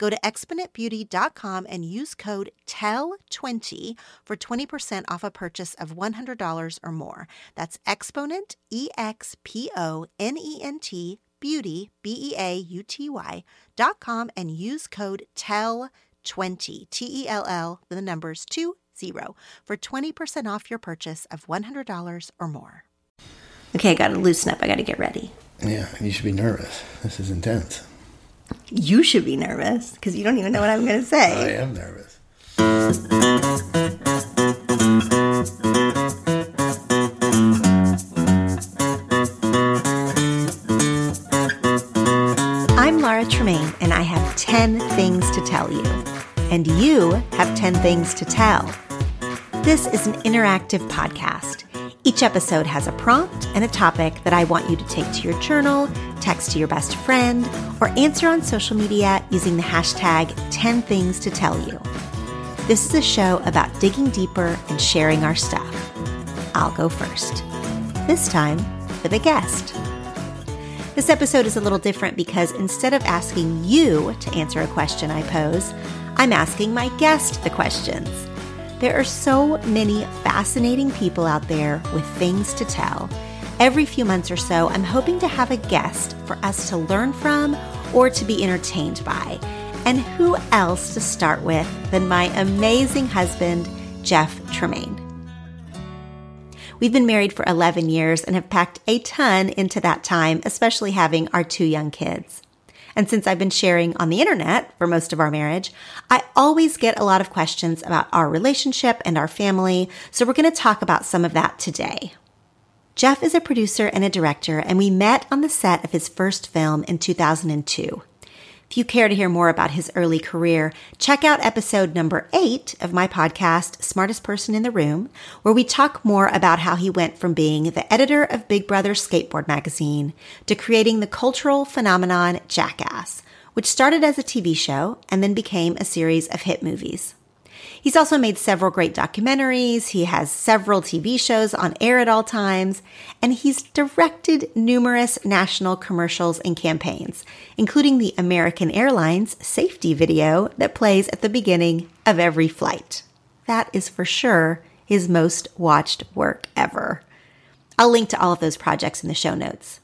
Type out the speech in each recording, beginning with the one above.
Go to exponentbeauty.com and use code TELL20 for 20% off a purchase of $100 or more. That's Exponent, E X P O N E N T, beauty, B E A U T Y, dot com and use code TELL20, T E L L, the numbers 20 for 20% off your purchase of $100 or more. Okay, I gotta loosen up. I gotta get ready. Yeah, you should be nervous. This is intense. You should be nervous because you don't even know what I'm going to say. I am nervous. I'm Laura Tremaine, and I have 10 things to tell you. And you have 10 things to tell. This is an interactive podcast. Each episode has a prompt and a topic that I want you to take to your journal, text to your best friend, or answer on social media using the hashtag 10 things to tell you. This is a show about digging deeper and sharing our stuff. I'll go first. This time with a guest. This episode is a little different because instead of asking you to answer a question I pose, I'm asking my guest the questions. There are so many fascinating people out there with things to tell. Every few months or so, I'm hoping to have a guest for us to learn from or to be entertained by. And who else to start with than my amazing husband, Jeff Tremaine? We've been married for 11 years and have packed a ton into that time, especially having our two young kids. And since I've been sharing on the internet for most of our marriage, I always get a lot of questions about our relationship and our family. So we're going to talk about some of that today. Jeff is a producer and a director, and we met on the set of his first film in 2002. If you care to hear more about his early career, check out episode number eight of my podcast, Smartest Person in the Room, where we talk more about how he went from being the editor of Big Brother Skateboard Magazine to creating the cultural phenomenon Jackass, which started as a TV show and then became a series of hit movies. He's also made several great documentaries. He has several TV shows on air at all times, and he's directed numerous national commercials and campaigns, including the American Airlines safety video that plays at the beginning of every flight. That is for sure his most watched work ever. I'll link to all of those projects in the show notes.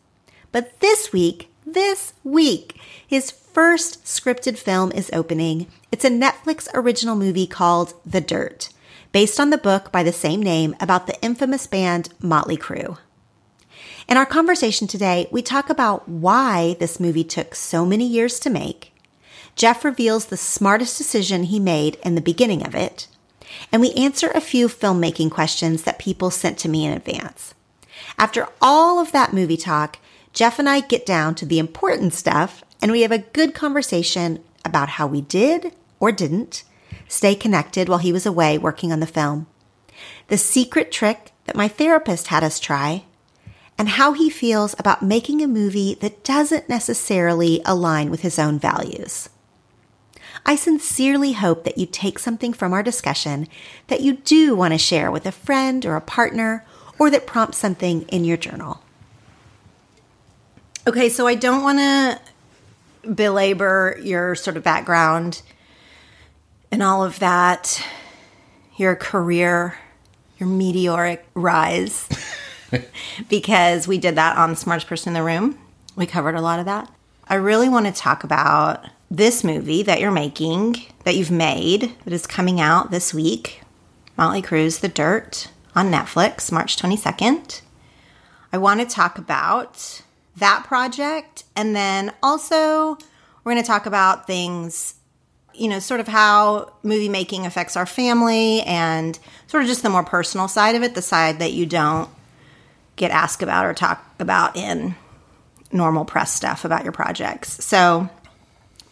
But this week, this week, his first scripted film is opening. It's a Netflix original movie called The Dirt, based on the book by the same name about the infamous band Motley Crue. In our conversation today, we talk about why this movie took so many years to make. Jeff reveals the smartest decision he made in the beginning of it, and we answer a few filmmaking questions that people sent to me in advance. After all of that movie talk, Jeff and I get down to the important stuff and we have a good conversation about how we did or didn't stay connected while he was away working on the film, the secret trick that my therapist had us try, and how he feels about making a movie that doesn't necessarily align with his own values. I sincerely hope that you take something from our discussion that you do want to share with a friend or a partner, or that prompts something in your journal. Okay, so I don't want to belabor your sort of background and all of that, your career, your meteoric rise. because we did that on the smartest person in the room. We covered a lot of that. I really want to talk about this movie that you're making, that you've made, that is coming out this week Motley Crue's The Dirt on Netflix, March 22nd. I want to talk about that project and then also we're going to talk about things you know, sort of how movie making affects our family and sort of just the more personal side of it, the side that you don't get asked about or talk about in normal press stuff about your projects. So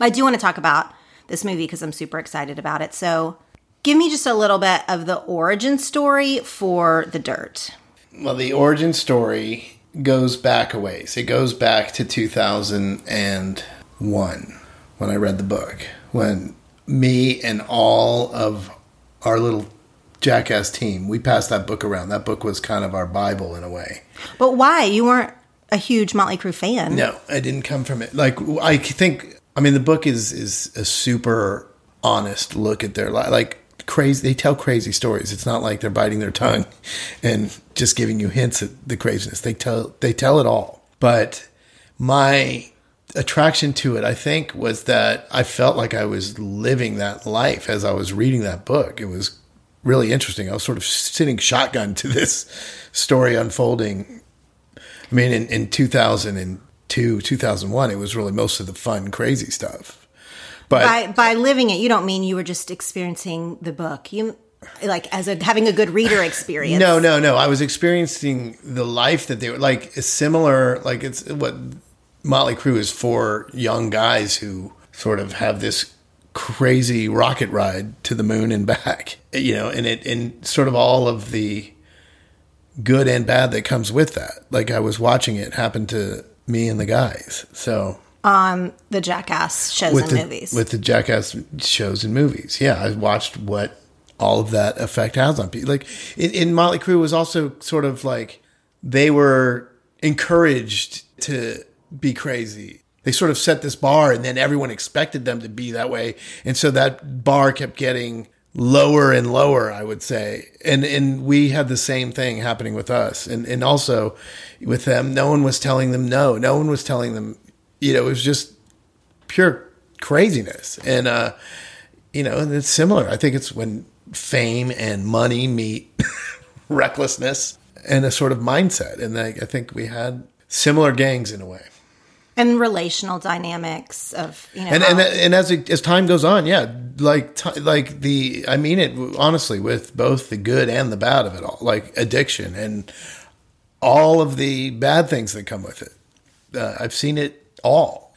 I do want to talk about this movie because I'm super excited about it. So give me just a little bit of the origin story for The Dirt. Well, the origin story goes back a ways. It goes back to 2001 when I read the book. When me and all of our little jackass team, we passed that book around. That book was kind of our Bible in a way. But why? You weren't a huge Motley Crue fan. No, I didn't come from it. Like I think I mean the book is is a super honest look at their life. Like crazy they tell crazy stories. It's not like they're biting their tongue and just giving you hints at the craziness. They tell they tell it all. But my attraction to it, I think, was that I felt like I was living that life as I was reading that book. It was really interesting. I was sort of sitting shotgun to this story unfolding. I mean, in, in 2002, 2001, it was really most of the fun, crazy stuff. But by, by living it, you don't mean you were just experiencing the book. You like as a having a good reader experience. No, no, no. I was experiencing the life that they were like similar. Like it's what Motley Crue is four young guys who sort of have this crazy rocket ride to the moon and back. You know, and it and sort of all of the good and bad that comes with that. Like I was watching it happen to me and the guys. So um the Jackass shows and the, movies. With the Jackass shows and movies. Yeah, I watched what all of that effect has on people. Like in, in Motley Crue was also sort of like they were encouraged to be crazy. They sort of set this bar and then everyone expected them to be that way. And so that bar kept getting lower and lower, I would say. And and we had the same thing happening with us. And and also with them, no one was telling them no. No one was telling them, you know, it was just pure craziness. And uh, you know, and it's similar. I think it's when fame and money meet recklessness and a sort of mindset. And I, I think we had similar gangs in a way and relational dynamics of you know and and, and as it, as time goes on yeah like t- like the i mean it honestly with both the good and the bad of it all like addiction and all of the bad things that come with it uh, i've seen it all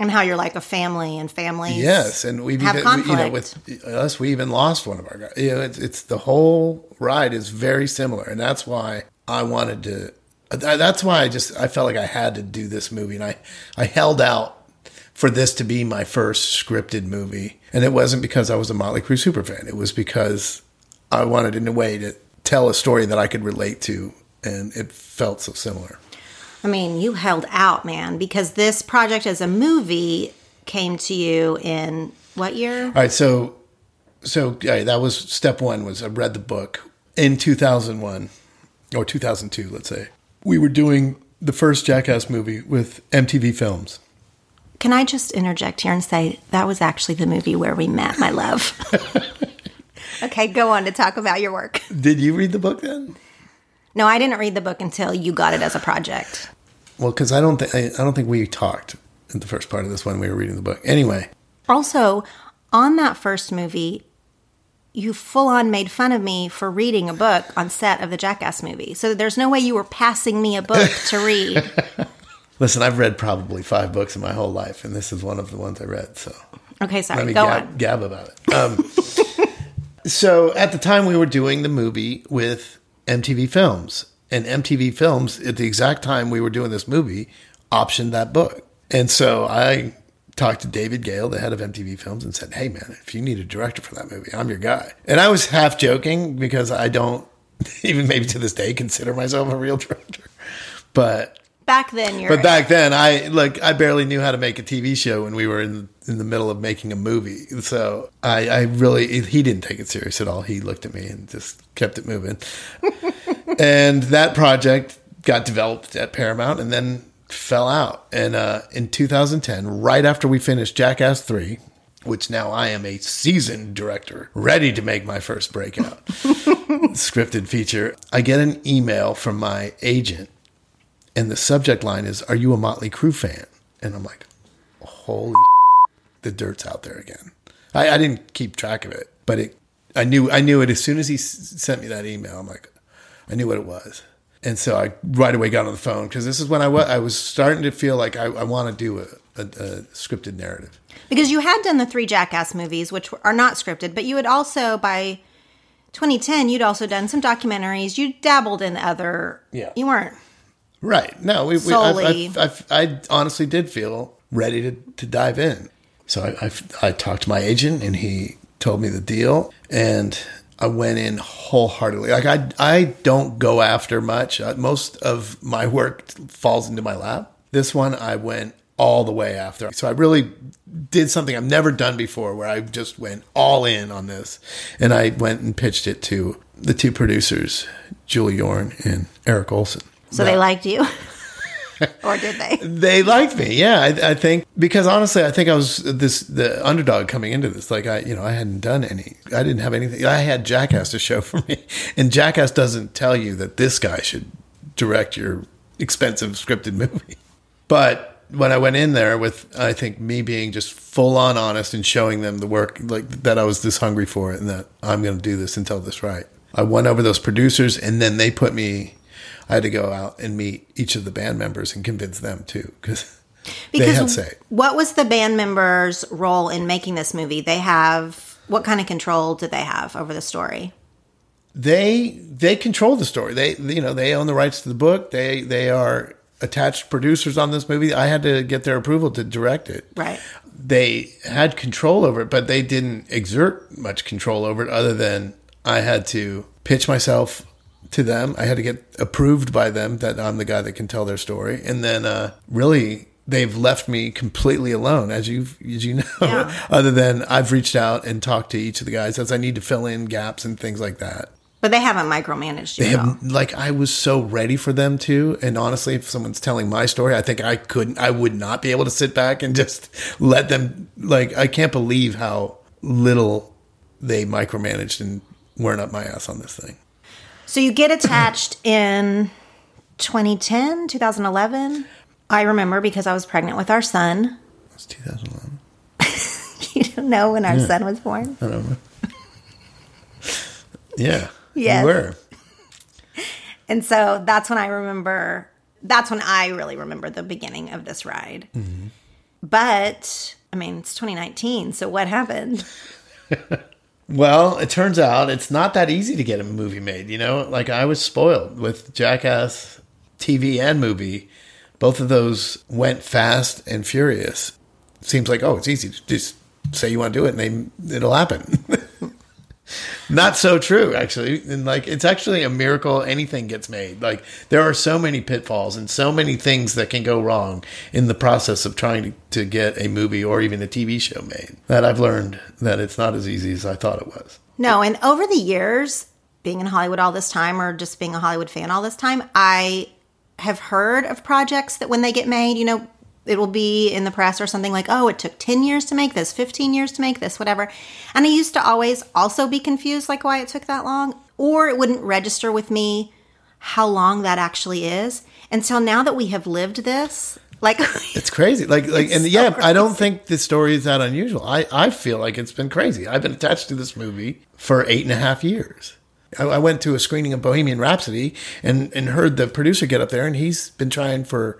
and how you're like a family and families yes and we've have even conflict. you know with uh, us we even lost one of our guys you know it's, it's the whole ride is very similar and that's why i wanted to uh, that's why I just I felt like I had to do this movie, and I I held out for this to be my first scripted movie, and it wasn't because I was a Motley Crue super fan. It was because I wanted in a way to tell a story that I could relate to, and it felt so similar. I mean, you held out, man, because this project as a movie came to you in what year? All right, so so yeah, that was step one. Was I read the book in two thousand one or two thousand two, let's say we were doing the first Jackass movie with MTV Films. Can I just interject here and say that was actually the movie where we met, my love? okay, go on to talk about your work. Did you read the book then? No, I didn't read the book until you got it as a project. Well, because I don't think I don't think we talked in the first part of this when we were reading the book. Anyway. Also, on that first movie, you full on made fun of me for reading a book on set of the Jackass movie. So there's no way you were passing me a book to read. Listen, I've read probably five books in my whole life, and this is one of the ones I read. So okay, sorry, let me go gab, on. Gab about it. Um, so at the time, we were doing the movie with MTV Films, and MTV Films at the exact time we were doing this movie optioned that book, and so I talked to David Gale, the head of MTV Films, and said, "Hey, man, if you need a director for that movie, I'm your guy." And I was half joking because I don't even maybe to this day consider myself a real director, but back then you're But back then, I like I barely knew how to make a TV show when we were in in the middle of making a movie. So I, I really he didn't take it serious at all. He looked at me and just kept it moving. and that project got developed at Paramount and then fell out. And uh, in 2010, right after we finished Jackass Three, which now I am a seasoned director, ready to make my first breakout scripted feature, I get an email from my agent and the subject line is "Are you a Motley Crue fan?" And I'm like, "Holy, the dirt's out there again." I, I didn't keep track of it, but it, I knew, I knew it as soon as he s- sent me that email. I'm like, I knew what it was, and so I right away got on the phone because this is when I was, I was starting to feel like I, I want to do a, a, a scripted narrative. because you had done the three Jackass movies, which are not scripted, but you had also by 2010 you'd also done some documentaries. You dabbled in other. Yeah. You weren't. Right. No, we, we Solely. I, I, I, I honestly did feel ready to, to dive in. So I, I, I talked to my agent and he told me the deal and I went in wholeheartedly. Like I, I don't go after much. Uh, Most of my work falls into my lap. This one I went all the way after. So I really did something I've never done before where I just went all in on this. And I went and pitched it to the two producers, Julie Yorn and Eric Olson. So they liked you, or did they? They liked me, yeah. I, I think because honestly, I think I was this the underdog coming into this. Like I, you know, I hadn't done any. I didn't have anything. I had Jackass to show for me, and Jackass doesn't tell you that this guy should direct your expensive scripted movie. But when I went in there with, I think me being just full on honest and showing them the work like that I was this hungry for it, and that I'm going to do this and tell this right. I won over those producers, and then they put me. I had to go out and meet each of the band members and convince them too, because they had say. what was the band members' role in making this movie? They have what kind of control did they have over the story? They they control the story. They you know they own the rights to the book. They they are attached producers on this movie. I had to get their approval to direct it. Right. They had control over it, but they didn't exert much control over it other than I had to pitch myself to them. I had to get approved by them that I'm the guy that can tell their story. And then uh, really they've left me completely alone as you as you know Yeah. other than I've reached out and talked to each of the guys as I need to fill in gaps and things like that. But they haven't micromanaged you They have like I was so ready for them to, and honestly, if someone's telling my story, I think I couldn't, I would not be able to sit back and just let them. Like I can't believe how little they micromanaged and weren't up my ass on this thing. So you get attached in 2010, 2011. I remember because I was pregnant with our son. It's 2011. You don't know when our son was born. I don't know. yeah, Yes. you were. And so that's when I remember, that's when I really remember the beginning of this ride. Mm-hmm. But I mean, it's 2019. So what happened? Well, it turns out it's not that easy to get a movie made. You know, like I was spoiled with Jackass TV and movie. Both of those went fast and furious. Seems like oh, it's easy to just say you want to do it and they it'll happen. not so true, actually. And like it's actually a miracle anything gets made. Like there are so many pitfalls and so many things that can go wrong in the process of trying to, to get a movie or even a TV show made. That I've learned that it's not as easy as I thought it was. No, and over the years, being in Hollywood all this time or just being a Hollywood fan all this time, I have heard of projects that when they get made, you know, it will be in the press or something like, oh, it took 10 years to make this, 15 years to make this, whatever. And I used to always also be confused, like why it took that long, or it wouldn't register with me how long that actually is until now that we have lived this. Like, It's crazy. Like like and so yeah, I don't think the story is that unusual. I, I feel like it's been crazy. I've been attached to this movie for eight and a half years. I, I went to a screening of Bohemian Rhapsody and, and heard the producer get up there and he's been trying for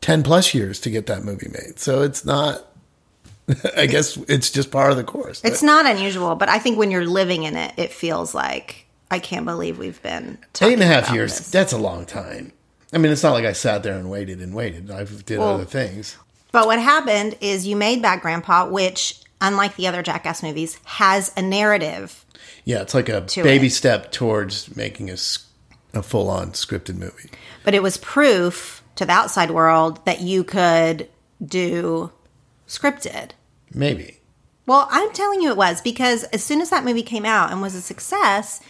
ten plus years to get that movie made. So it's not I guess it's just part of the course. it's not unusual, but I think when you're living in it, it feels like I can't believe we've been Eight and a half years, this. that's a long time. I mean, it's not like I sat there and waited and waited. I did Well, other things. But what happened is you made Bad Grandpa, which, unlike the other Jackass movies, has a narrative. Yeah, it's like a baby it. step towards making a full on scripted movie. But it was proof to the outside world that you could do scripted. Maybe. Well, I'm telling you it was because as soon as that movie came out and was a success,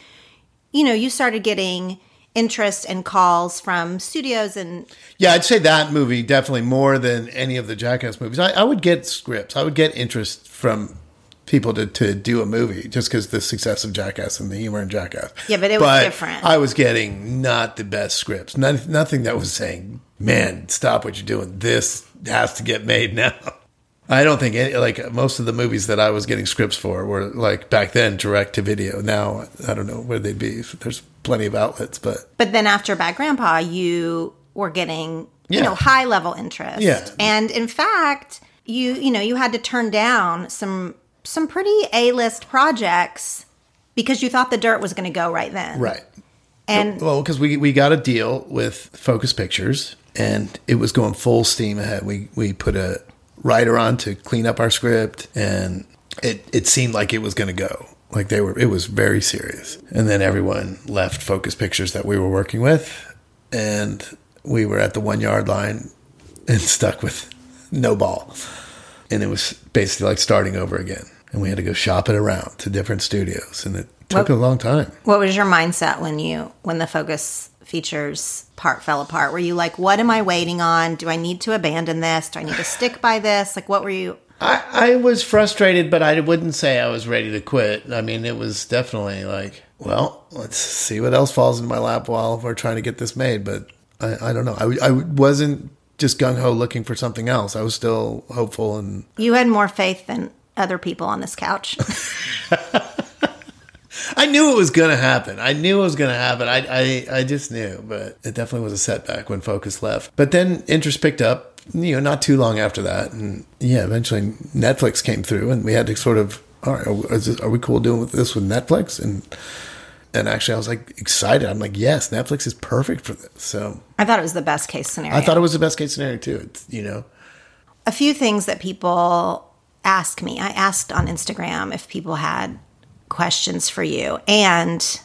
you know, you started getting interest and calls from studios and Yeah, I'd say that movie definitely more than any of the Jackass movies. I, I would get scripts. I would get interest from people to, to do a movie just because the success of Jackass and the humor in Jackass. Yeah, but it was different. I was getting not the best scripts. None, nothing that was saying, "Man, stop what you're doing. This has to get made now." I don't think any, like most of the movies that I was getting scripts for were like back then direct to video. Now I don't know where they'd be. There's plenty of outlets, but But then after Bad Grandpa, you were getting, you know, high level interest. Yeah. And in fact, you you know, you had to turn down some some pretty A list projects because you thought the dirt was gonna go right then. right. And Well, because we we got a deal with Focus Pictures, and it was going full steam ahead. We we put a writer on to clean up our script, and it it seemed like it was going to go. Like they were, it was very serious. And then everyone left Focus Pictures that we were working with, and we were at the one yard line and stuck with no ball. And it was basically like starting over again. And we had to go shop it around to different studios, and it took What- a long time. what was your mindset when you when the focus features part fell apart? Were you like, what am I waiting on? Do I need to abandon this? Do I need to stick by this? Like what were you I, I was frustrated, but I wouldn't say I was ready to quit. I mean, it was definitely like, well, let's see what else falls in my lap while we're trying to get this made. But I, I don't know. I, I wasn't just gung ho looking for something else. I was still hopeful and you had more faith than other people on this couch. I knew it was going to happen. I knew it was going to happen. I, I, I just knew, but it definitely was a setback when Focus left. But then interest picked up, you know, not too long after that. And yeah, eventually Netflix came through and we had to sort of, all right, are, are we cool doing with this with Netflix? And, and actually I was like excited. I'm like, yes, Netflix is perfect for this. So I thought it was the best case scenario. I thought it was the best case scenario too. It's, you know, a few things that people ask me. I asked on Instagram if people had questions for you. And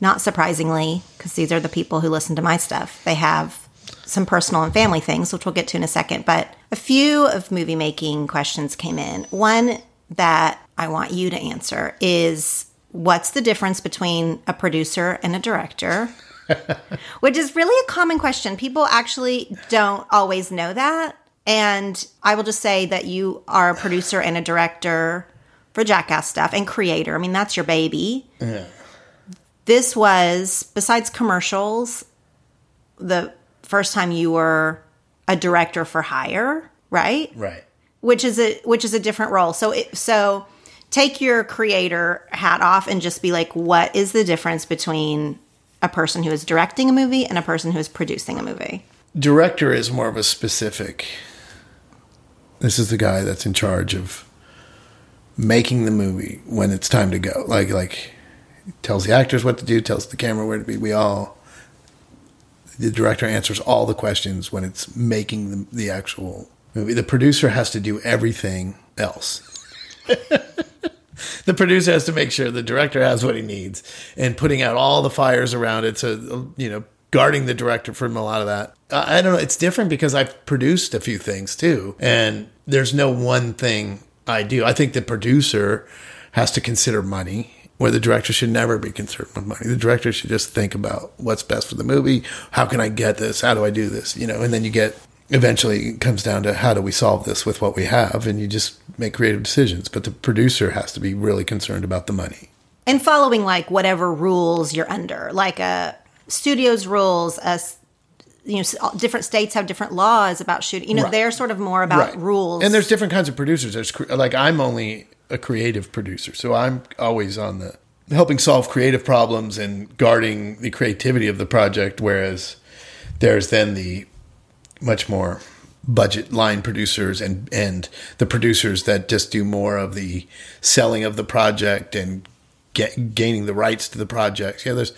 not surprisingly, because these are the people who listen to my stuff, they have some personal and family things, which we'll get to in a second. But a few of movie making questions came in. One that I want you to answer is what's the difference between a producer and a director? which is really a common question. People actually don't always know that. And I will just say that you are a producer and a director for Jackass stuff and creator. I mean, that's your baby. This was, besides commercials, the first time you were a director for hire, right? right. which is a which is a different role. So it, so take your creator hat off and just be like, what is the difference between a person who is directing a movie and a person who is producing a movie? director is more of a specific this is the guy that's in charge of making the movie when it's time to go. Like like tells the actors what to do tells the camera where to be. We all the director answers all the questions when it's making the, the actual movie. The producer has to do everything else. The producer has to make sure the director has what he needs and putting out all the fires around it. So you know guarding the director from a lot of that. I I don't know. It's different because i've produced a few things too. And there's no one thing i do. I think the producer has to consider money where the director should never be concerned with money. The director should just think about what's best for the movie. How can i get this? How do i do this? You know and then you get eventually it comes down to how do we solve this with what we have and you just make creative decisions. But the producer has to be really concerned about the money. And following like whatever rules you're under, like a studio's rules, as you know, different states have different laws about shooting. You know, Right. they're sort of more about rules. and there's different kinds of producers there's like i'm only a creative producer so i'm always on the helping solve creative problems and guarding the creativity of the project whereas there's then the much more budget line producers and and the producers that just do more of the selling of the project and get, gaining the rights to the projects. Yeah, there's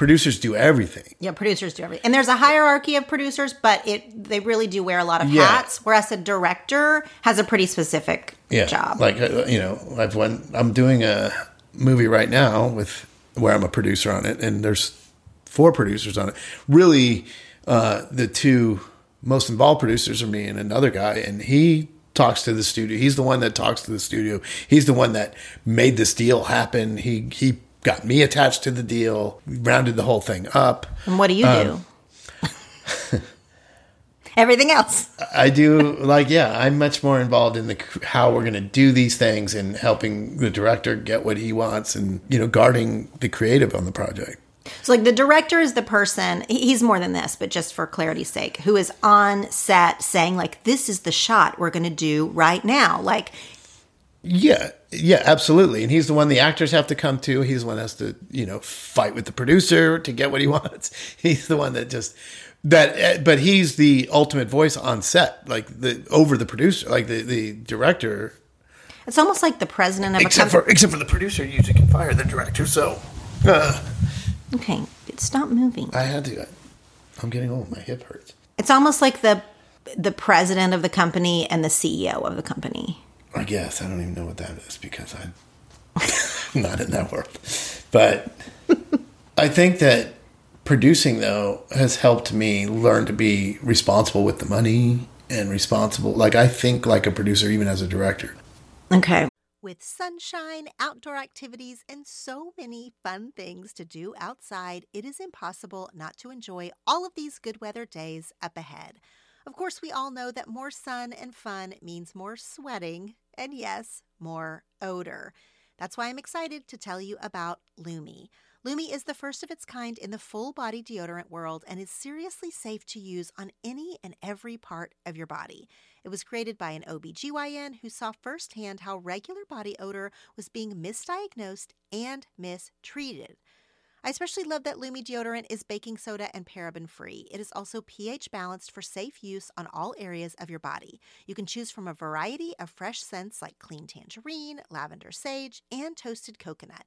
producers do everything. Yeah, producers do everything. And there's a hierarchy of producers, but it they really do wear a lot of Yeah. hats. Whereas a director has a pretty specific Yeah, job. like uh, you know, I've one. I'm doing a movie right now with where I'm a producer on it, and there's four producers on it. Really, uh, the two most involved producers are me and another guy, and he talks to the studio. He's the one that talks to the studio. He's the one that made this deal happen. He he got me attached to the deal, rounded the whole thing up. And what do you um, do? Everything else. I do like yeah, I'm much more involved in the how we're going to do these things and helping the director get what he wants and you know guarding the creative on the project. So, like, the director is the person, he's more than this, but just for clarity's sake, who is on set saying, like, this is the shot we're going to do right now. Like, yeah, yeah, absolutely. And he's the one the actors have to come to. He's the one that has to, you know, fight with the producer to get what he wants. He's the one that just that eh, but he's the ultimate voice on set, like the over the producer, like the the director. It's almost like the president of except for except for the producer you usually can fire the director. So, uh, okay, stop moving. I had to. I'm getting old. My hip hurts. It's almost like the the president of the company and the CEO of the company. I guess I don't even know what that is because I'm not in that world. But I think that producing though has helped me learn to be responsible with the money and responsible. Like I think like a producer even as a director. Okay. With sunshine, outdoor activities, and so many fun things to do outside, it is impossible not to enjoy all of these good weather days up ahead. Of course, we all know that more sun and fun means more sweating, and yes, more odor. That's why I'm excited to tell you about Lume. Lume is the first of its kind in the full body deodorant world and is seriously safe to use on any and every part of your body. It was created by an OBGYN who saw firsthand how regular body odor was being misdiagnosed and mistreated. I especially love that Lume deodorant is baking soda and paraben free. It is also pH balanced for safe use on all areas of your body. You can choose from a variety of fresh scents like clean tangerine, lavender sage, and toasted coconut.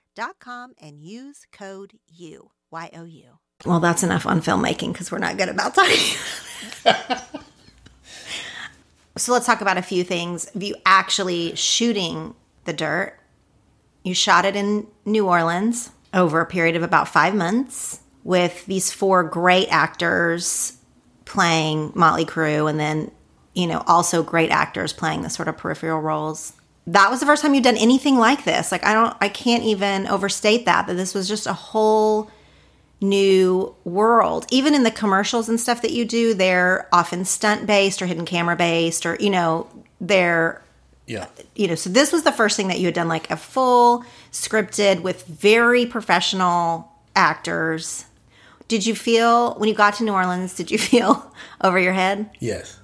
com and use code U, Y O U. Well, that's enough on filmmaking because we're not good about talking. so let's talk about a few things. Of you actually shooting the dirt, you shot it in New Orleans over a period of about five months with these four great actors playing Motley Crue and then, you know, also great actors playing the sort of peripheral roles that was the first time you'd done anything like this. Like I don't I can't even overstate that that this was just a whole new world. Even in the commercials and stuff that you do, they're often stunt based or hidden camera based or you know, they're yeah. You know, so this was the first thing that you had done like a full scripted with very professional actors. Did you feel when you got to New Orleans, did you feel over your head? Yes.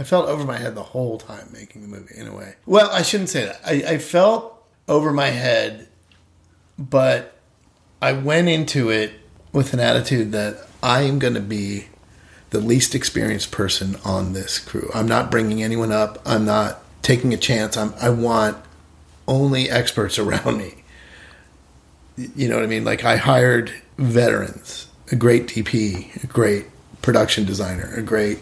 I felt over my head the whole time making the movie in a way. Well, I shouldn't say that. I, I felt over my head, but I went into it with an attitude that I am going to be the least experienced person on this crew. I'm not bringing anyone up. I'm not taking a chance. I'm, I want only experts around me. You know what I mean? Like I hired veterans, a great DP, a great production designer, a great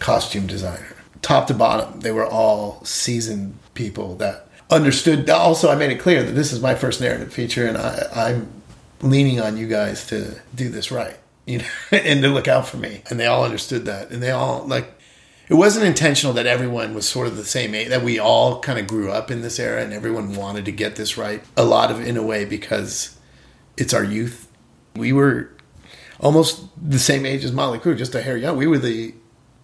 costume designer top to bottom, they were all seasoned people that understood. Also, I made it clear that this is my first narrative feature, and I, I'm leaning on you guys to do this right, you know, and to look out for me. And they all understood that, and they all like. It wasn't intentional that everyone was sort of the same age. That we all kind of grew up in this era, and everyone wanted to get this right. A lot of, in a way, because it's our youth. We were almost the same age as Motley Crue, just a hair young. We were the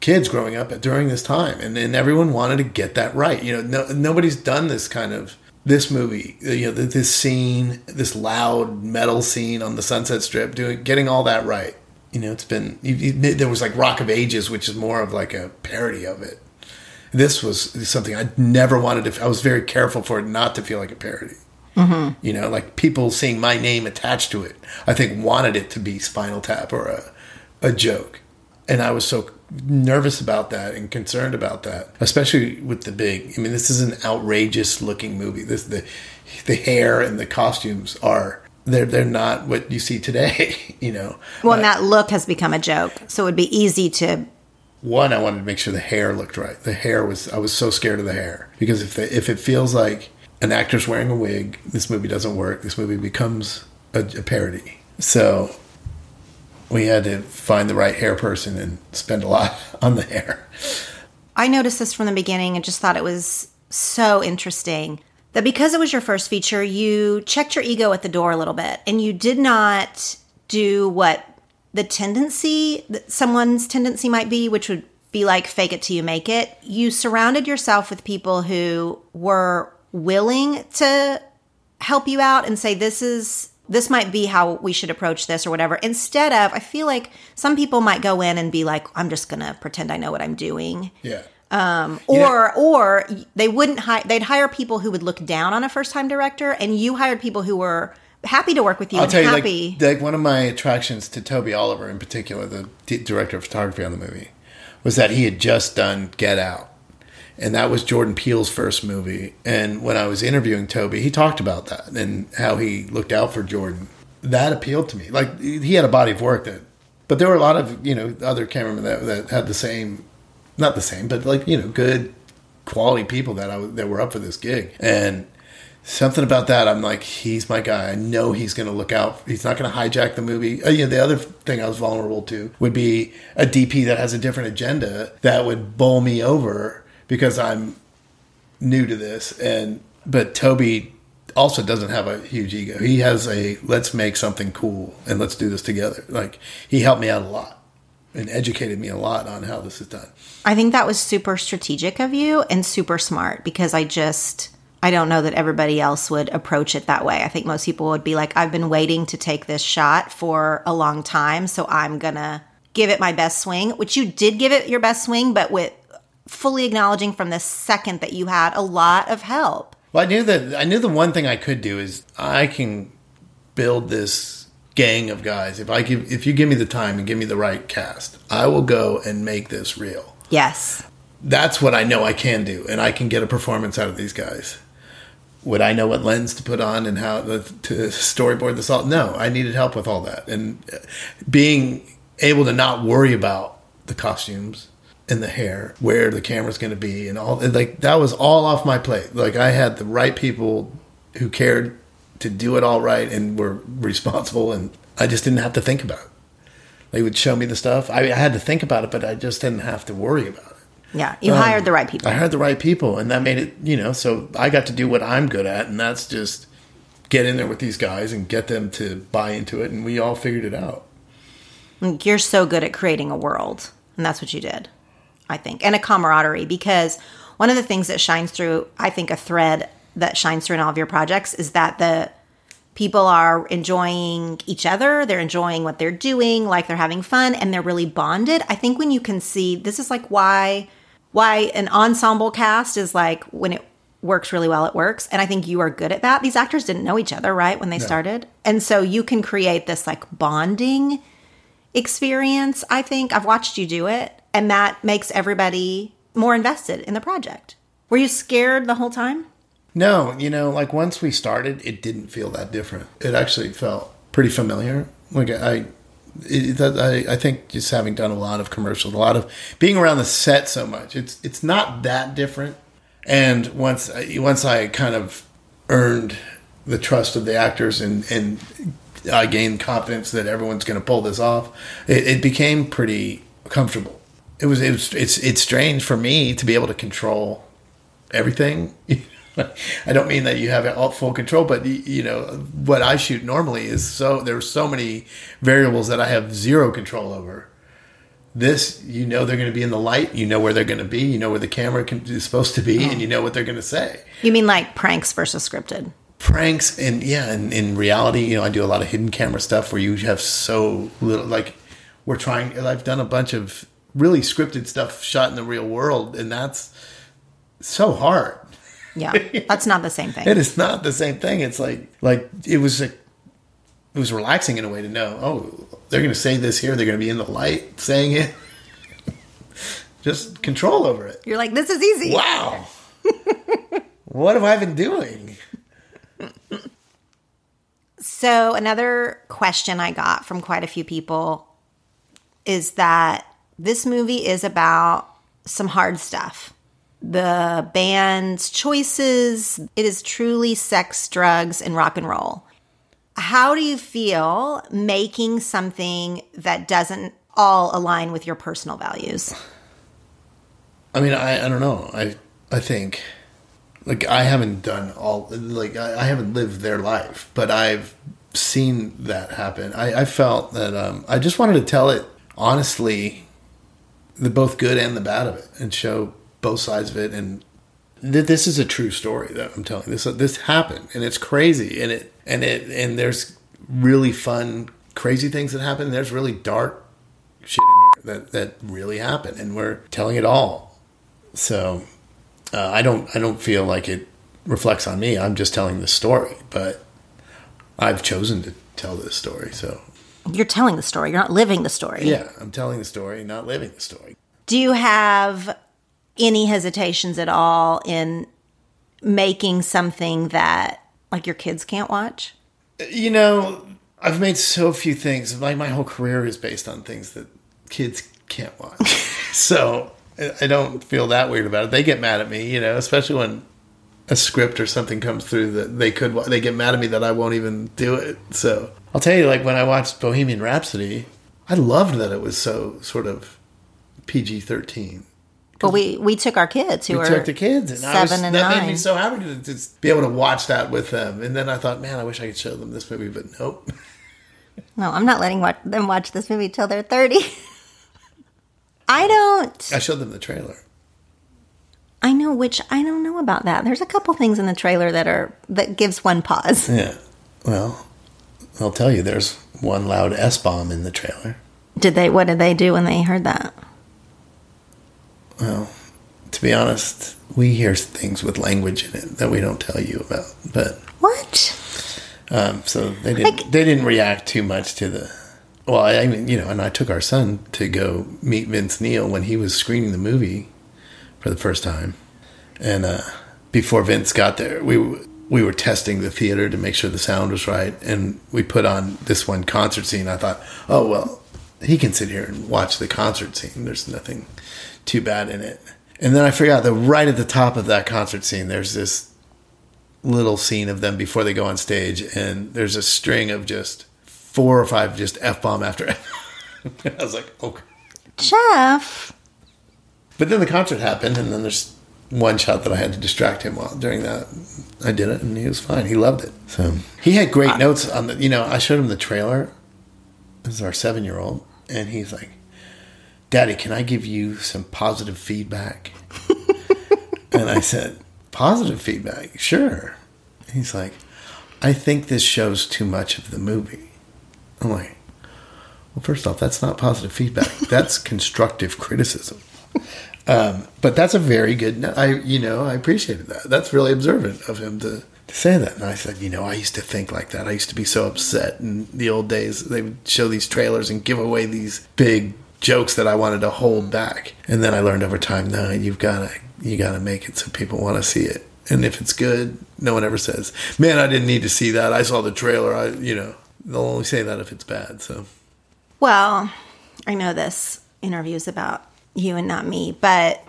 kids growing up during this time, and, and everyone wanted to get that right. You know, no, nobody's done this kind of this movie. You know, this scene, this loud metal scene on the Sunset Strip, doing getting all that right. You know, it's been you, you, there was like Rock of Ages, which is more of like a parody of it. This was something I never wanted to. I was very careful for it not to feel like a parody. Mm-hmm. You know, like people seeing my name attached to it, I think wanted it to be Spinal Tap or a, a joke. And I was so nervous about that and concerned about that, especially with the big. I mean, this is an outrageous looking movie. This the the hair and the costumes are they're they're not what you see today. You know. Well, and that look has become a joke, so it would be easy to. One, I wanted to make sure the hair looked right. The hair was I was so scared of the hair because if the, if it feels like an actor's wearing a wig, this movie doesn't work. This movie becomes a, a parody. So we had to find the right hair person and spend a lot on the hair. I noticed this from the beginning and just thought it was so interesting that because it was your first feature, you checked your ego at the door a little bit and you did not do what the tendency, that someone's tendency might be, which would be like fake it till you make it. You surrounded yourself with people who were willing to help you out and say, this is this might be how we should approach this or whatever. Instead of, I feel like some people might go in and be like, I'm just going to pretend I know what I'm doing. Yeah. Um, or or they wouldn't hire they'd hire people who would look down on a first time director and you hired people who were happy to work with you I'll and tell you, happy like, like one of my attractions to Toby Oliver in particular, the d- director of photography on the movie, was that he had just done Get Out. And that was Jordan Peele's first movie. And when I was interviewing Toby, he talked about that and how he looked out for Jordan. That appealed to me. Like he had a body of work that, but there were a lot of you know other cameramen that that had the same, not the same, but like you know good quality people that I that were up for this gig. And something about that, I'm like, he's my guy. I know he's going to look out. He's not going to hijack the movie. Uh, you know, the other thing I was vulnerable to would be a DP that has a different agenda that would bowl me over because I'm new to this. And but Toby also doesn't have a huge ego. He has a let's make something cool and let's do this together. Like he helped me out a lot and educated me a lot on how this is done. I think that was super strategic of you and super smart because I just I don't know that everybody else would approach it that way. I think most people would be like I've been waiting to take this shot for a long time, so I'm going to give it my best swing, which you did give it your best swing, but with fully acknowledging from the second that you had a lot of help. Well, I knew that I knew the one thing I could do is I can build this gang of guys. If I give if you give me the time and give me the right cast, I will go and make this real. Yes. That's what I know I can do and I can get a performance out of these guys. Would I know what lens to put on and how to storyboard this all? No, I needed help with all that. And being able to not worry about the costumes and the hair, where the camera's going to be, and all like that was all off my plate. Like I had the right people who cared to do it all right and were responsible, and I just didn't have to think about it. They would show me the stuff. I, I had to think about it, but I just didn't have to worry about it. Yeah, you um, hired the right people. I hired the right people, and that made it, you know, so I got to do what I'm good at, and that's just get in there with these guys and get them to buy into it, and we all figured it out. You're so good at creating a world, and that's what you did. I think, and a camaraderie because one of the things that shines through, I think, a thread that shines through in all of your projects is that the people are enjoying each other, they're enjoying what they're doing, like they're having fun, and they're really bonded. I think when you can see this is like why why an ensemble cast is like when it works really well, it works. And I think you are good at that. These actors didn't know each other, right, when they no. started. And so you can create this like bonding experience, I think. I've watched you do it and that makes everybody more invested in the project. Were you scared the whole time? No, you know, like once we started, it didn't feel that different. It actually felt pretty familiar. Like I, it, I, I think just having done a lot of commercials, a lot of being around the set so much, it's it's not that different. And once uh, once I kind of earned the trust of the actors and and I gained confidence that everyone's going to pull this off, it, it became pretty comfortable it was it was it's it's strange for me to be able to control everything. I don't mean that you have all full control, but you know what I shoot normally is so there are so many variables that I have zero control over. This, you know, they're going to be in the light. You know where they're going to be. You know where the camera can, is supposed to be, oh. and you know what they're going to say. You mean like pranks versus scripted? Pranks, and yeah, and in reality, you know, I do a lot of hidden camera stuff where you have so little. Like, we're trying. I've done a bunch of really scripted stuff shot in the real world, and that's so hard. Yeah, that's not the same thing. it is not the same thing. It's like like it was a, it was relaxing in a way to know. Oh, they're going to say this here. They're going to be in the light saying it. just control over it. You're like, this is easy. Wow. what have I been doing? So, another question I got from quite a few people is that this movie is about some hard stuff. The band's choices, it is truly sex, drugs, and rock and roll. How do you feel making something that doesn't all align with your personal values? I mean, I, I don't know. I I think like I haven't done all like I, I haven't lived their life, but I've seen that happen. I, I felt that um, I just wanted to tell it honestly, the both good and the bad of it, and show both sides of it. And th- this is a true story that I'm telling. This this happened, and it's crazy, and it and it and there's really fun, crazy things that happen. There's really dark shit in here that that really happened, and we're telling it all. So uh, I don't I don't feel like it reflects on me. I'm just telling the story, but I've chosen to tell this story. So You're telling the story, you're not living the story. yeah, I'm telling the story, not living the story. Do you have any hesitations at all in making something that like your kids can't watch? You know, I've made so few things. Like my whole career is based on things that kids can't watch. so I- I don't feel that weird about it. They get mad at me, you know, especially when a script or something comes through that they could. They get mad at me that I won't even do it. So I'll tell you, like when I watched Bohemian Rhapsody, I loved that it was so sort of PG thirteen. But we we took our kids who We were took the kids, and I was, seven and that nine. made me so happy to just be able to watch that with them. And then I thought, man, I wish I could show them this movie, but nope. no, I'm not letting watch, them watch this movie till they're thirty. I don't. I showed them the trailer. I know which I don't know about that. There's a couple things in the trailer that are that gives one pause. Yeah. Well, I'll tell you, there's one loud S bomb in the trailer. Did they? What did they do when they heard that? Well, to be honest, we hear things with language in it that we don't tell you about. But What? um, so they didn't they didn't react too much to the. Well, I mean, you know, and I took our son to go meet Vince Neil when he was screening the movie for the first time, and uh, before Vince got there, we we were testing the theater to make sure the sound was right, and we put on this one concert scene. I thought, oh well, he can sit here and watch the concert scene. There's nothing too bad in it. And then I forgot that right at the top of that concert scene, there's this little scene of them before they go on stage, and there's a string of just four or five just f bomb after f. I was like, okay. Jeff. But then the concert happened, and then there's one shot that I had to distract him while during that. I did it, and he was fine. He loved it. So he had great notes on the. You know, I showed him the trailer. This is our seven year old, and he's like, "Daddy, can I give you some positive feedback?" and I said, "Positive feedback, sure." He's like, "I think this shows too much of the movie." I'm like, "Well, first off, that's not positive feedback. That's constructive criticism." Um, but that's a very good. I you know I appreciated that. That's really observant of him to, to say that. And I said, you know, I used to think like that. I used to be so upset in the old days. They would show these trailers and give away these big jokes that I wanted to hold back. And then I learned over time, no, you've got to you got to make it so people want to see it. And if it's good, no one ever says, "Man, I didn't need to see that. I saw the trailer." I you know they'll only say that if it's bad. So Well, I know this interview is about you and not me, but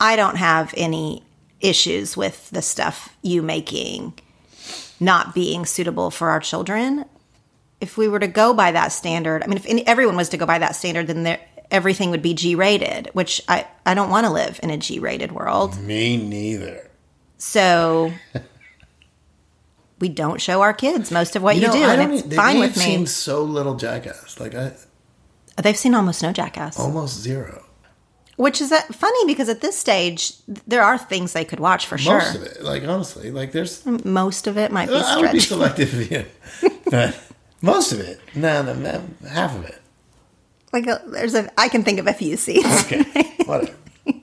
I don't have any issues with the stuff you making not being suitable for our children. If we were to go by that standard, I mean, if any, everyone was to go by that standard, then there, everything would be G rated, which I, I don't want to live in a G rated world. me neither. So we don't show our kids most of what you, do, I and don't it's e- fine they've with me. seen so little jackass. Like I They've seen almost no Jackass. almost zero. Which is uh, funny because at this stage, there are things they could watch for sure. Most of it, like honestly, like there's Most of it might be I would be selective, yeah. but most of it, no, no, no, half of it. Like a, there's a, I can think of a few scenes. Okay, whatever.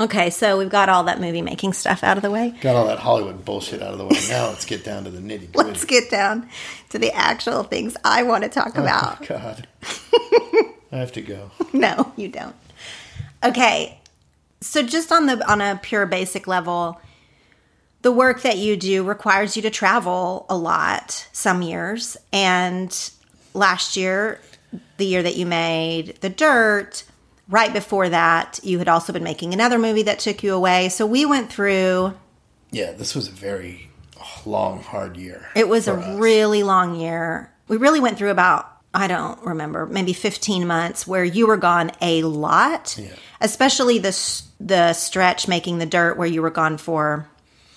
Okay, so we've got all that movie making stuff out of the way. Got all that Hollywood bullshit out of the way. Now let's get down to the nitty Let's get down to the actual things I want to talk about. God, I have to go. No, you don't. Okay, So just on the on a pure basic level, the work that you do requires you to travel a lot some years and last year the year that you made The Dirt, right before that you had also been making another movie that took you away. So we went through Yeah, this was a very long, hard year. It was a us. really long year. We really went through about, I don't remember, maybe 15 months where you were gone a lot, Yeah. especially the, the stretch making the dirt where you were gone for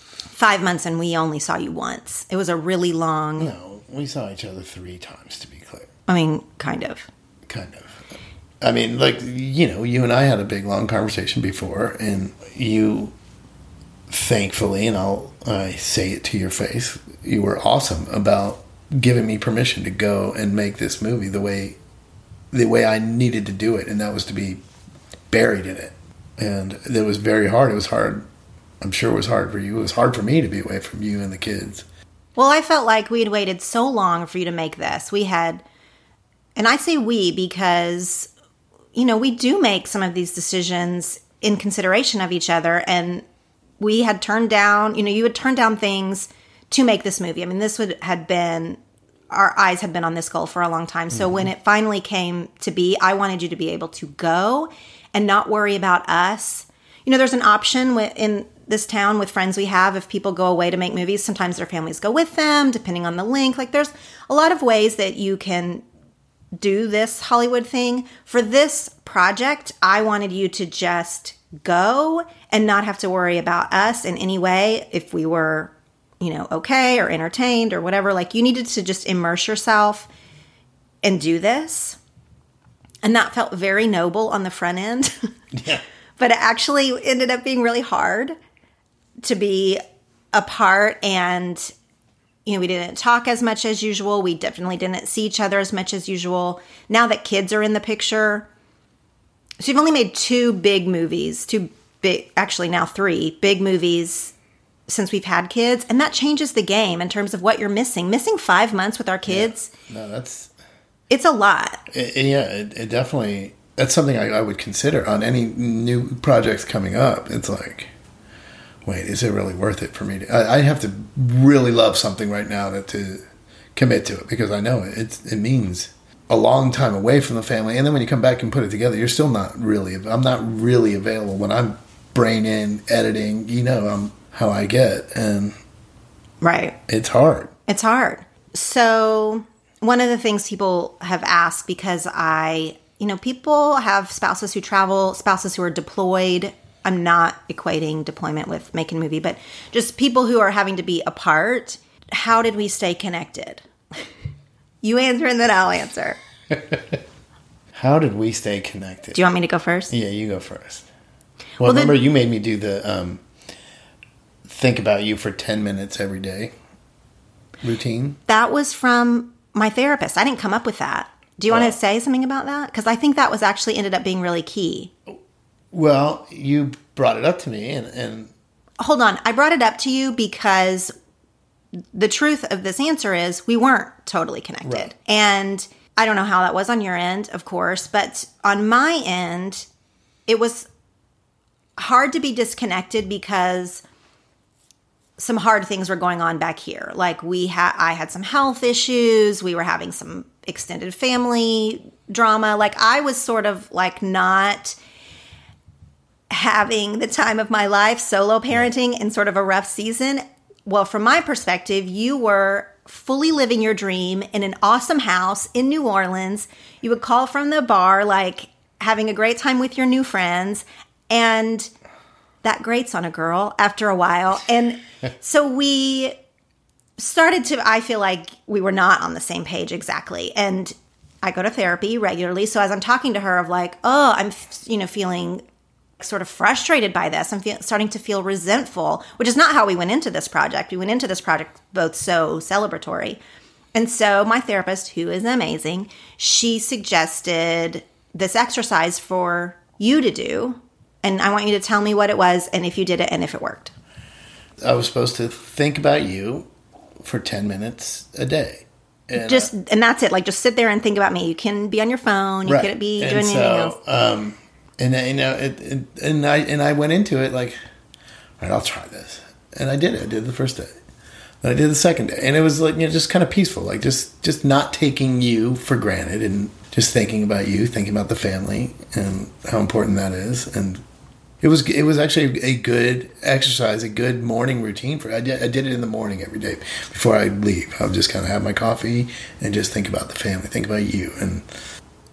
five months and we only saw you once. It was a really long, No, we saw each other three times, to be clear. I mean, kind of. Kind of. I mean, like, you know, you and I had a big, long conversation before, and you, thankfully, and I'll I say it to your face, you were awesome about giving me permission to go and make this movie the way the way I needed to do it, and that was to be buried in it. And it was very hard. It was hard. I'm sure it was hard for you. It was hard for me to be away from you and the kids. Well, I felt like we had waited so long for you to make this. We had, and I say we because, you know, we do make some of these decisions in consideration of each other. And we had turned down, you know, you had turned down things to make this movie. I mean, this would had been, our eyes had been on this goal for a long time. So mm-hmm. when it finally came to be, I wanted you to be able to go and not worry about us. You know, there's an option in this town with friends we have if people go away to make movies sometimes their families go with them depending on the link like there's a lot of ways that you can do this hollywood thing for this project i wanted you to just go and not have to worry about us in any way if we were you know okay or entertained or whatever like you needed to just immerse yourself and do this. And that felt very noble on the front end. Yeah. but it actually ended up being really hard to be apart and you know we didn't talk as much as usual. We definitely didn't see each other as much as usual. Now that kids are in the picture so you've only made two big movies two big actually now three big movies since we've had kids and that changes the game in terms of what you're missing missing five months with our kids No, that's it's a lot It, it- yeah, it, it definitely. That's something I, I would consider on any new projects coming up. It's like, wait, is it really worth it for me to? I, I have to really love something right now to, to commit to it because I know it. It's, it means a long time away from the family, and then when you come back and put it together, you're still not really. I'm not really available when I'm brain in editing. You know, I'm how I get, and right it's hard. It's hard. So, one of the things people have asked because I, you know, people have spouses who travel, spouses who are deployed. I'm not equating deployment with making a movie, but just people who are having to be apart. How did we stay connected? you answer and then I'll answer. How did we stay connected? Do you want me to go first? Yeah, you go first. Well, then- remember you made me do the um, think about you for ten minutes every day routine. That was from my therapist. I didn't come up with that. Do you want Oh. to say something about that? Because I think that was actually ended up being really key. Well, you brought it up to me, and, and hold on. I brought it up to you because the truth of this answer is we weren't totally connected. Right. And I don't know how that was on your end, of course, but on my end, it was hard to be disconnected because some hard things were going on back here. Like we had I had some health issues, we were having some extended family drama. Like I was sort of like not having the time of my life solo parenting in sort of a rough season. Well, from my perspective, you were fully living your dream in an awesome house in New Orleans. You would call from the bar, like having a great time with your new friends. And that grates on a girl after a while. And so we started to, I feel like we were not on the same page exactly. And I go to therapy regularly. So as I'm talking to her, of like, oh, I'm, you know, feeling sort of frustrated by this. I'm feel, starting to feel resentful, which is not how we went into this project. We went into this project both so celebratory. And so my therapist, who is amazing, she suggested this exercise for you to do. And I want you to tell me what it was and if you did it and if it worked. I was supposed to think about you for ten minutes a day. And, Just and that's it. Like just sit there and think about me. You can be on your phone. You Right. could be And doing anything so, else. Um, And uh, you know, it, it, and I and I went into it like, all right, I'll try this, and I did it. I did it the first day. Then I did the second day, and it was like you know just kind of peaceful, like just just not taking you for granted, and just thinking about you, thinking about the family, and how important that is, and it was it was actually a good exercise, a good morning routine for. I did, I did it in the morning every day before I leave. I'll just kind of have my coffee and just think about the family, think about you, and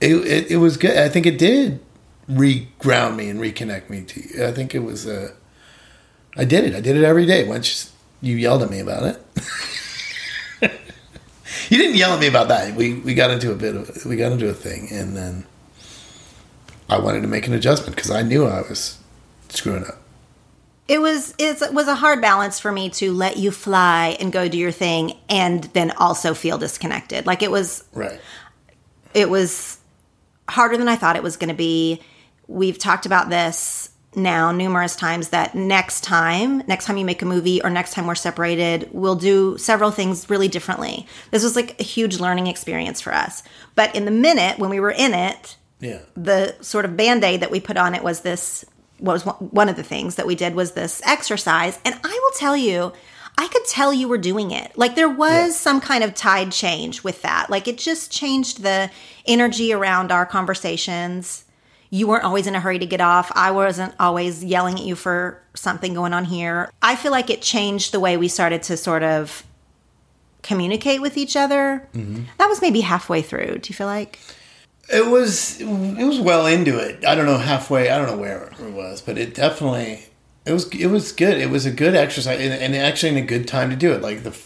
it it, it was good. I think it did re-ground me and reconnect me to you. I think it was. Uh, I did it. I did it every day. Once you yelled at me about it. you didn't yell at me about that. We we got into a bit of we got into a thing, and then I wanted to make an adjustment because I knew I was screwing up. It was it was a hard balance for me to let you fly and go do your thing and then also feel disconnected. Like it was Right. it was harder than I thought it was going to be. We've talked about this now numerous times that next time, next time you make a movie or next time we're separated, we'll do several things really differently. This was like a huge learning experience for us. But in the minute when we were in it, Yeah. the sort of band-aid that we put on it was this was one- of the things that we did was this exercise. And i will tell you i could tell you were doing it. Like there was Yeah. some kind of tide change with that. Like it just changed the energy around our conversations. You weren't always in a hurry to get off. I wasn't always yelling at you for something going on here. I feel like it changed the way we started to sort of communicate with each other. Mm-hmm. That was maybe halfway through. Do you feel like It was it was well into it. I don't know halfway. I don't know where it was, but it definitely it was it was good. It was a good exercise and, and actually in a good time to do it. Like the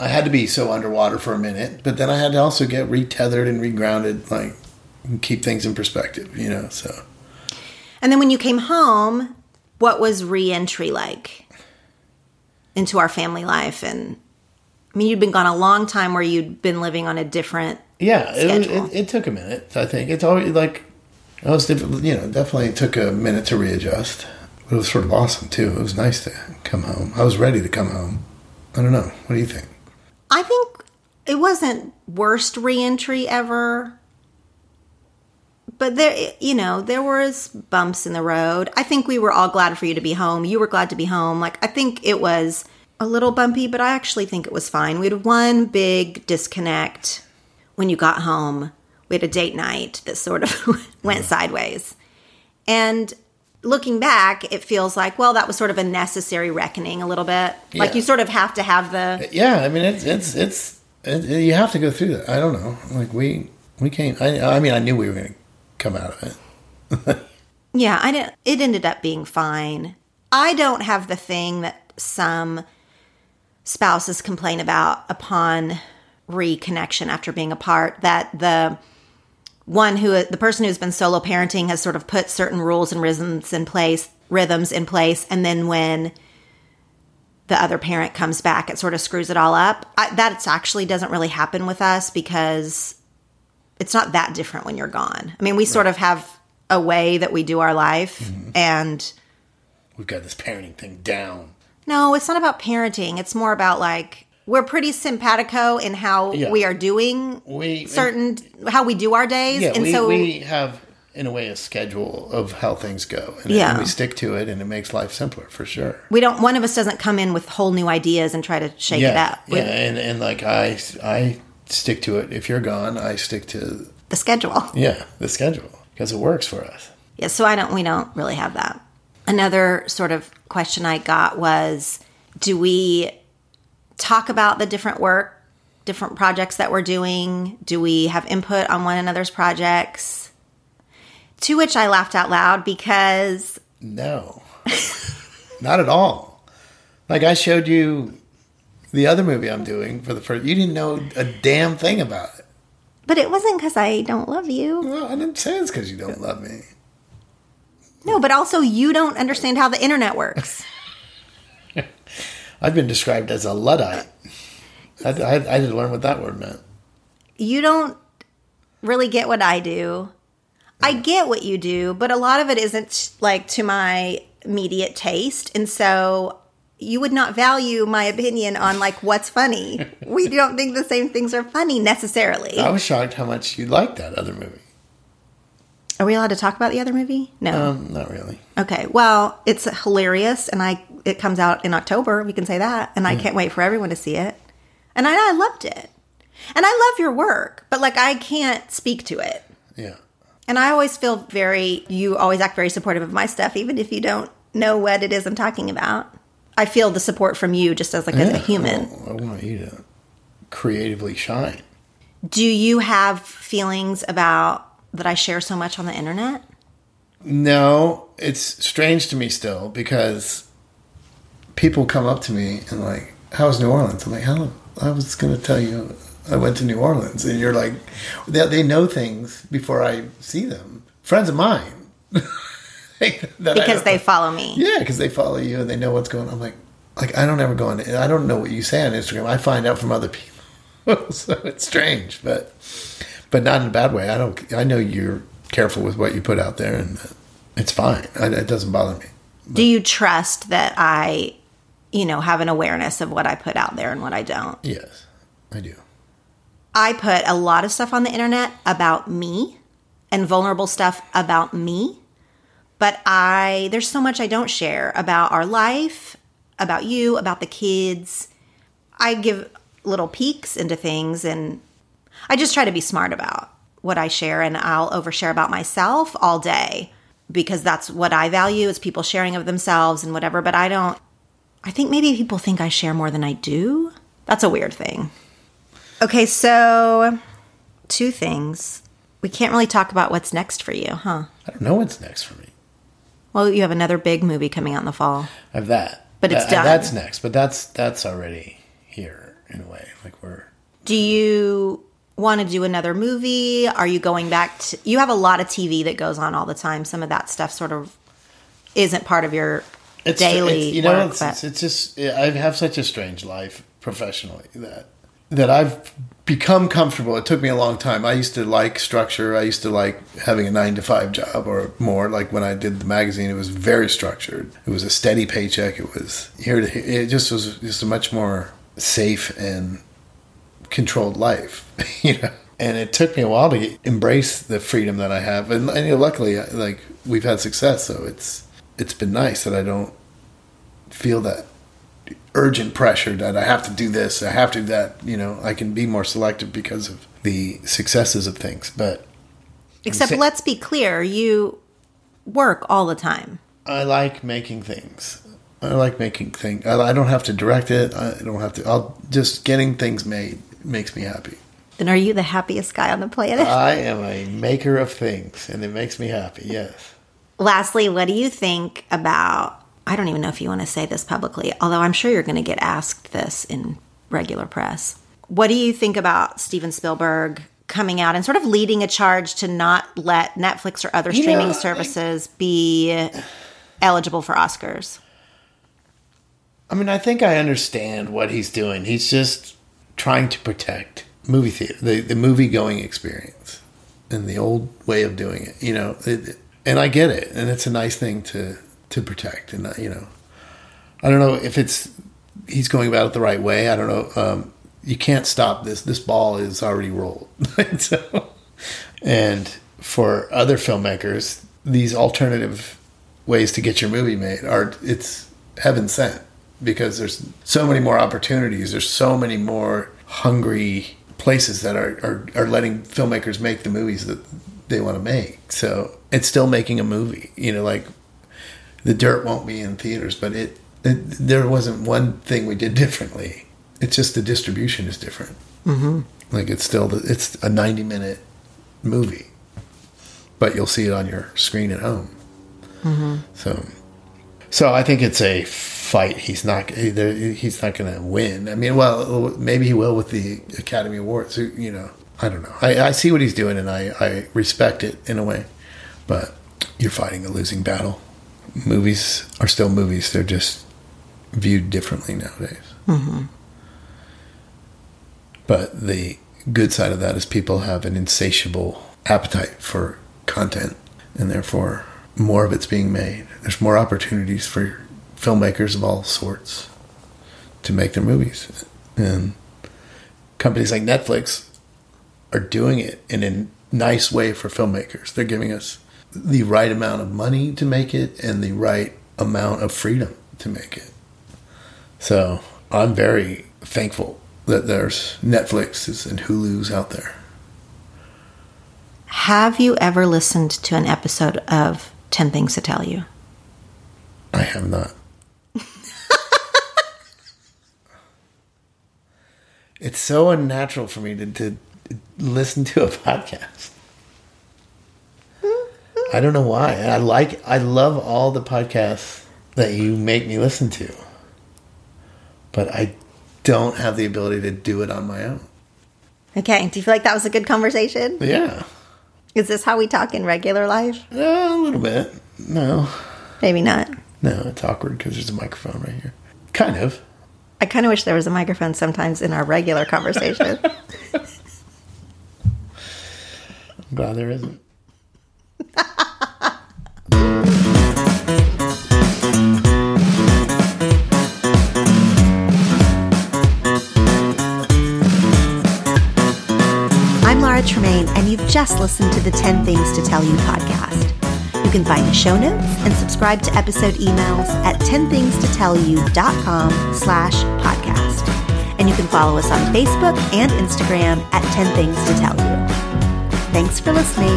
I had to be so underwater for a minute, but then I had to also get retethered and regrounded, like and keep things in perspective. You know, so And then when you came home, what was re-entry like into our family life? And I mean, you'd been gone a long time where you'd been living on a different. Yeah, it, it, it took a minute. I think it's always like it was you know definitely took a minute to readjust. But it was sort of awesome too. It was nice to come home. I was ready to come home. I don't know. What do you think? I think it wasn't worst re-entry ever, but there, you know, there was bumps in the road. I think we were all glad for you to be home. You were glad to be home. Like I think it was a little bumpy, but I actually think it was fine. We had one big disconnect when you got home. We had a date night that sort of went sideways. And looking back, it feels like, well, that was sort of a necessary reckoning a little bit. Like you sort of have to have the uh, Yeah, I mean it's it's it's it, you have to go through that. I don't know. Like we we came. I I mean I knew we were going to come out of it. Yeah, I didn't. It ended up being fine. I don't have the thing that some spouses complain about upon reconnection after being apart. That the one who the person who's been solo parenting has sort of put certain rules and rhythms in place, rhythms in place, and then when the other parent comes back, it sort of screws it all up. I, that actually doesn't really happen with us because it's not that different when you're gone. I mean, we sort of have a way that we do our life, mm-hmm. and We've got this parenting thing down. no, it's not about parenting. It's more about like we're pretty simpatico in how Yeah. we are doing We certain how we do our days, Yeah, and we, so we have in a way a schedule of how things go, and, Yeah. and we stick to it, and it makes life simpler for sure. we don't. One of us doesn't come in with whole new ideas and try to shake it up. We- yeah, and and like I I stick to it. If you're gone, I stick to The schedule. yeah the schedule because it works for us. Yeah, so I don't we don't really have that. Another sort of question I got was do we talk about the different work, different projects that we're doing? Do we have input on one another's projects? To which I laughed out loud because No, not at all. Like I showed you the other movie I'm doing for the first. You didn't know a damn thing about it. but it wasn't cuz I don't love you. Well, I didn't say it's because you don't love me. No, but also you don't understand how the internet works. I've been described as a luddite. I, I, I to learn what that word meant. you don't really get what I do. I get what you do, but a lot of it isn't like to my immediate taste. And so you would not value my opinion on like what's funny. we don't think the same things are funny necessarily. I was shocked how much you liked that other movie. Are we allowed to talk about the other movie? No. Um, not really. okay. Well, it's hilarious, and I it comes out in October. We can say that, and I can't wait for everyone to see it. And I, I loved it, and I love your work, but like I can't speak to it. Yeah. And I always feel very, you always act very supportive of my stuff, even if you don't know what it is I'm talking about. I feel the support from you just as like as a Yeah. human. Well, I want you to creatively shine. Do you have feelings about that I share so much on the internet? No, it's strange to me still because people come up to me and like, "How's New Orleans?" I'm like, "How?" I was going to tell you I went to New Orleans, and you're like, they, they know things before I see them. Friends of mine, Like, that I Because they follow me. yeah, because they follow you and they know what's going on. I'm like, like I don't ever go on. I don't know what you say on Instagram. I find out from other people, so it's strange, but but not in a bad way. I don't. I know you're careful with what you put out there, and it's fine. I, it doesn't bother me. Do you trust that I, you know, have an awareness of what I put out there and what I don't? Yes, I do. I put a lot of stuff on the internet about me and vulnerable stuff about me. But I, there's so much I don't share about our life, about you, about the kids. I give little peeks into things and I just try to be smart about what I share and I'll overshare about myself all day because that's what I value is people sharing of themselves and whatever. But I don't, I think maybe people think I share more than I do. That's a weird thing. Okay, so two things. We can't really talk about what's next for you, huh? I don't know what's next for me. Well, you have another big movie coming out in the fall. I have that, But it's That- done. That's next, but that's that's already here in a way. Like we're Do you want to do another movie? Are you going back to You have a lot of TV that goes on all the time. Some of that stuff sort of isn't part of your it's daily It's, you know, work, it's, but it's, just I have such a strange life professionally that that I've become comfortable. It took me a long time. I used to like structure. I used to like having a nine to five job or more. Like when I did the magazine, it was very structured. It was a steady paycheck. It was here to. It just was just a much more safe and controlled life, you know. And it took me a while to embrace the freedom that I have, and, and you know, luckily, like we've had success, so it's it's been nice that I don't feel that urgent pressure that I have to do this, I have to do that. You know, I can be more selective because of the successes of things. But except let's be clear, you work all the time. I like making things. I like making things. I, I don't have to direct it. I don't have to. I'll just getting things made makes me happy. Then are you the happiest guy on the planet? I am a maker of things, and it makes me happy. Yes. Lastly, what do you think about? I don't even know if you want to say this publicly, although I'm sure you're going to get asked this in regular press. What do you think about Steven Spielberg coming out and sort of leading a charge to not let Netflix or other You streaming know, services be eligible for Oscars? I mean, I think I understand what he's doing. He's just trying to protect movie theater, the, the movie going experience, and the old way of doing it. You know, it, and I get it, and it's a nice thing to to protect. And uh, you know, I don't know if it's he's going about it the right way. I don't know. Um, you can't stop this. This ball is already rolled. so, and for other filmmakers, these alternative ways to get your movie made are it's heaven sent because there's so many more opportunities. There's so many more hungry places that are, are, are letting filmmakers make the movies that they want to make. So it's still making a movie. You know, like the dirt won't be in theaters, but it, it there wasn't one thing we did differently. It's just the distribution is different. Mm-hmm. Like it's still the, it's a 90 minute movie, but you'll see it on your screen at home. So, so I think it's a fight. He's not. He's not going to win. I mean, well, maybe he will with the Academy Awards. You know, I don't know. I, I see what he's doing, and I, I respect it in a way. But you're fighting a losing battle. Movies are still movies. They're just viewed differently nowadays. Mm-hmm. But the good side of that is people have an insatiable appetite for content, and therefore more of it's being made. There's more opportunities for filmmakers of all sorts to make their movies. And companies like Netflix are doing it in a nice way for filmmakers. They're giving us the right amount of money to make it and the right amount of freedom to make it. So I'm very thankful that there's Netflixes and Hulu's out there. Have you ever listened to an episode of 10 Things to Tell You? I have not. it's so unnatural for me to, to listen to a podcast. I don't know why. I like I love all the podcasts that you make me listen to. But I don't have the ability to do it on my own. Okay. Do you feel like that was a good conversation? Yeah. Is this how we talk in regular life? Uh, a little bit. No. Maybe not. No, it's awkward because there's a microphone right here. Kind of. I kind of wish there was a microphone sometimes in our regular conversation. I'm glad there isn't. just listened to the 10 Things to Tell You podcast. You can find the show notes and subscribe to episode emails at 10thingstotellyou.com slash podcast. And you can follow us on Facebook and Instagram at 10 Things to Tell You. Thanks for listening.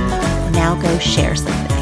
Now go share some.